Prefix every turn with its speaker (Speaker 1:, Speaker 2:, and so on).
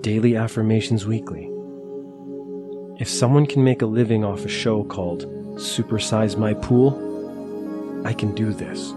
Speaker 1: Daily Affirmations Weekly. If someone can make a living off a show called Supersize My Pool, I can do this.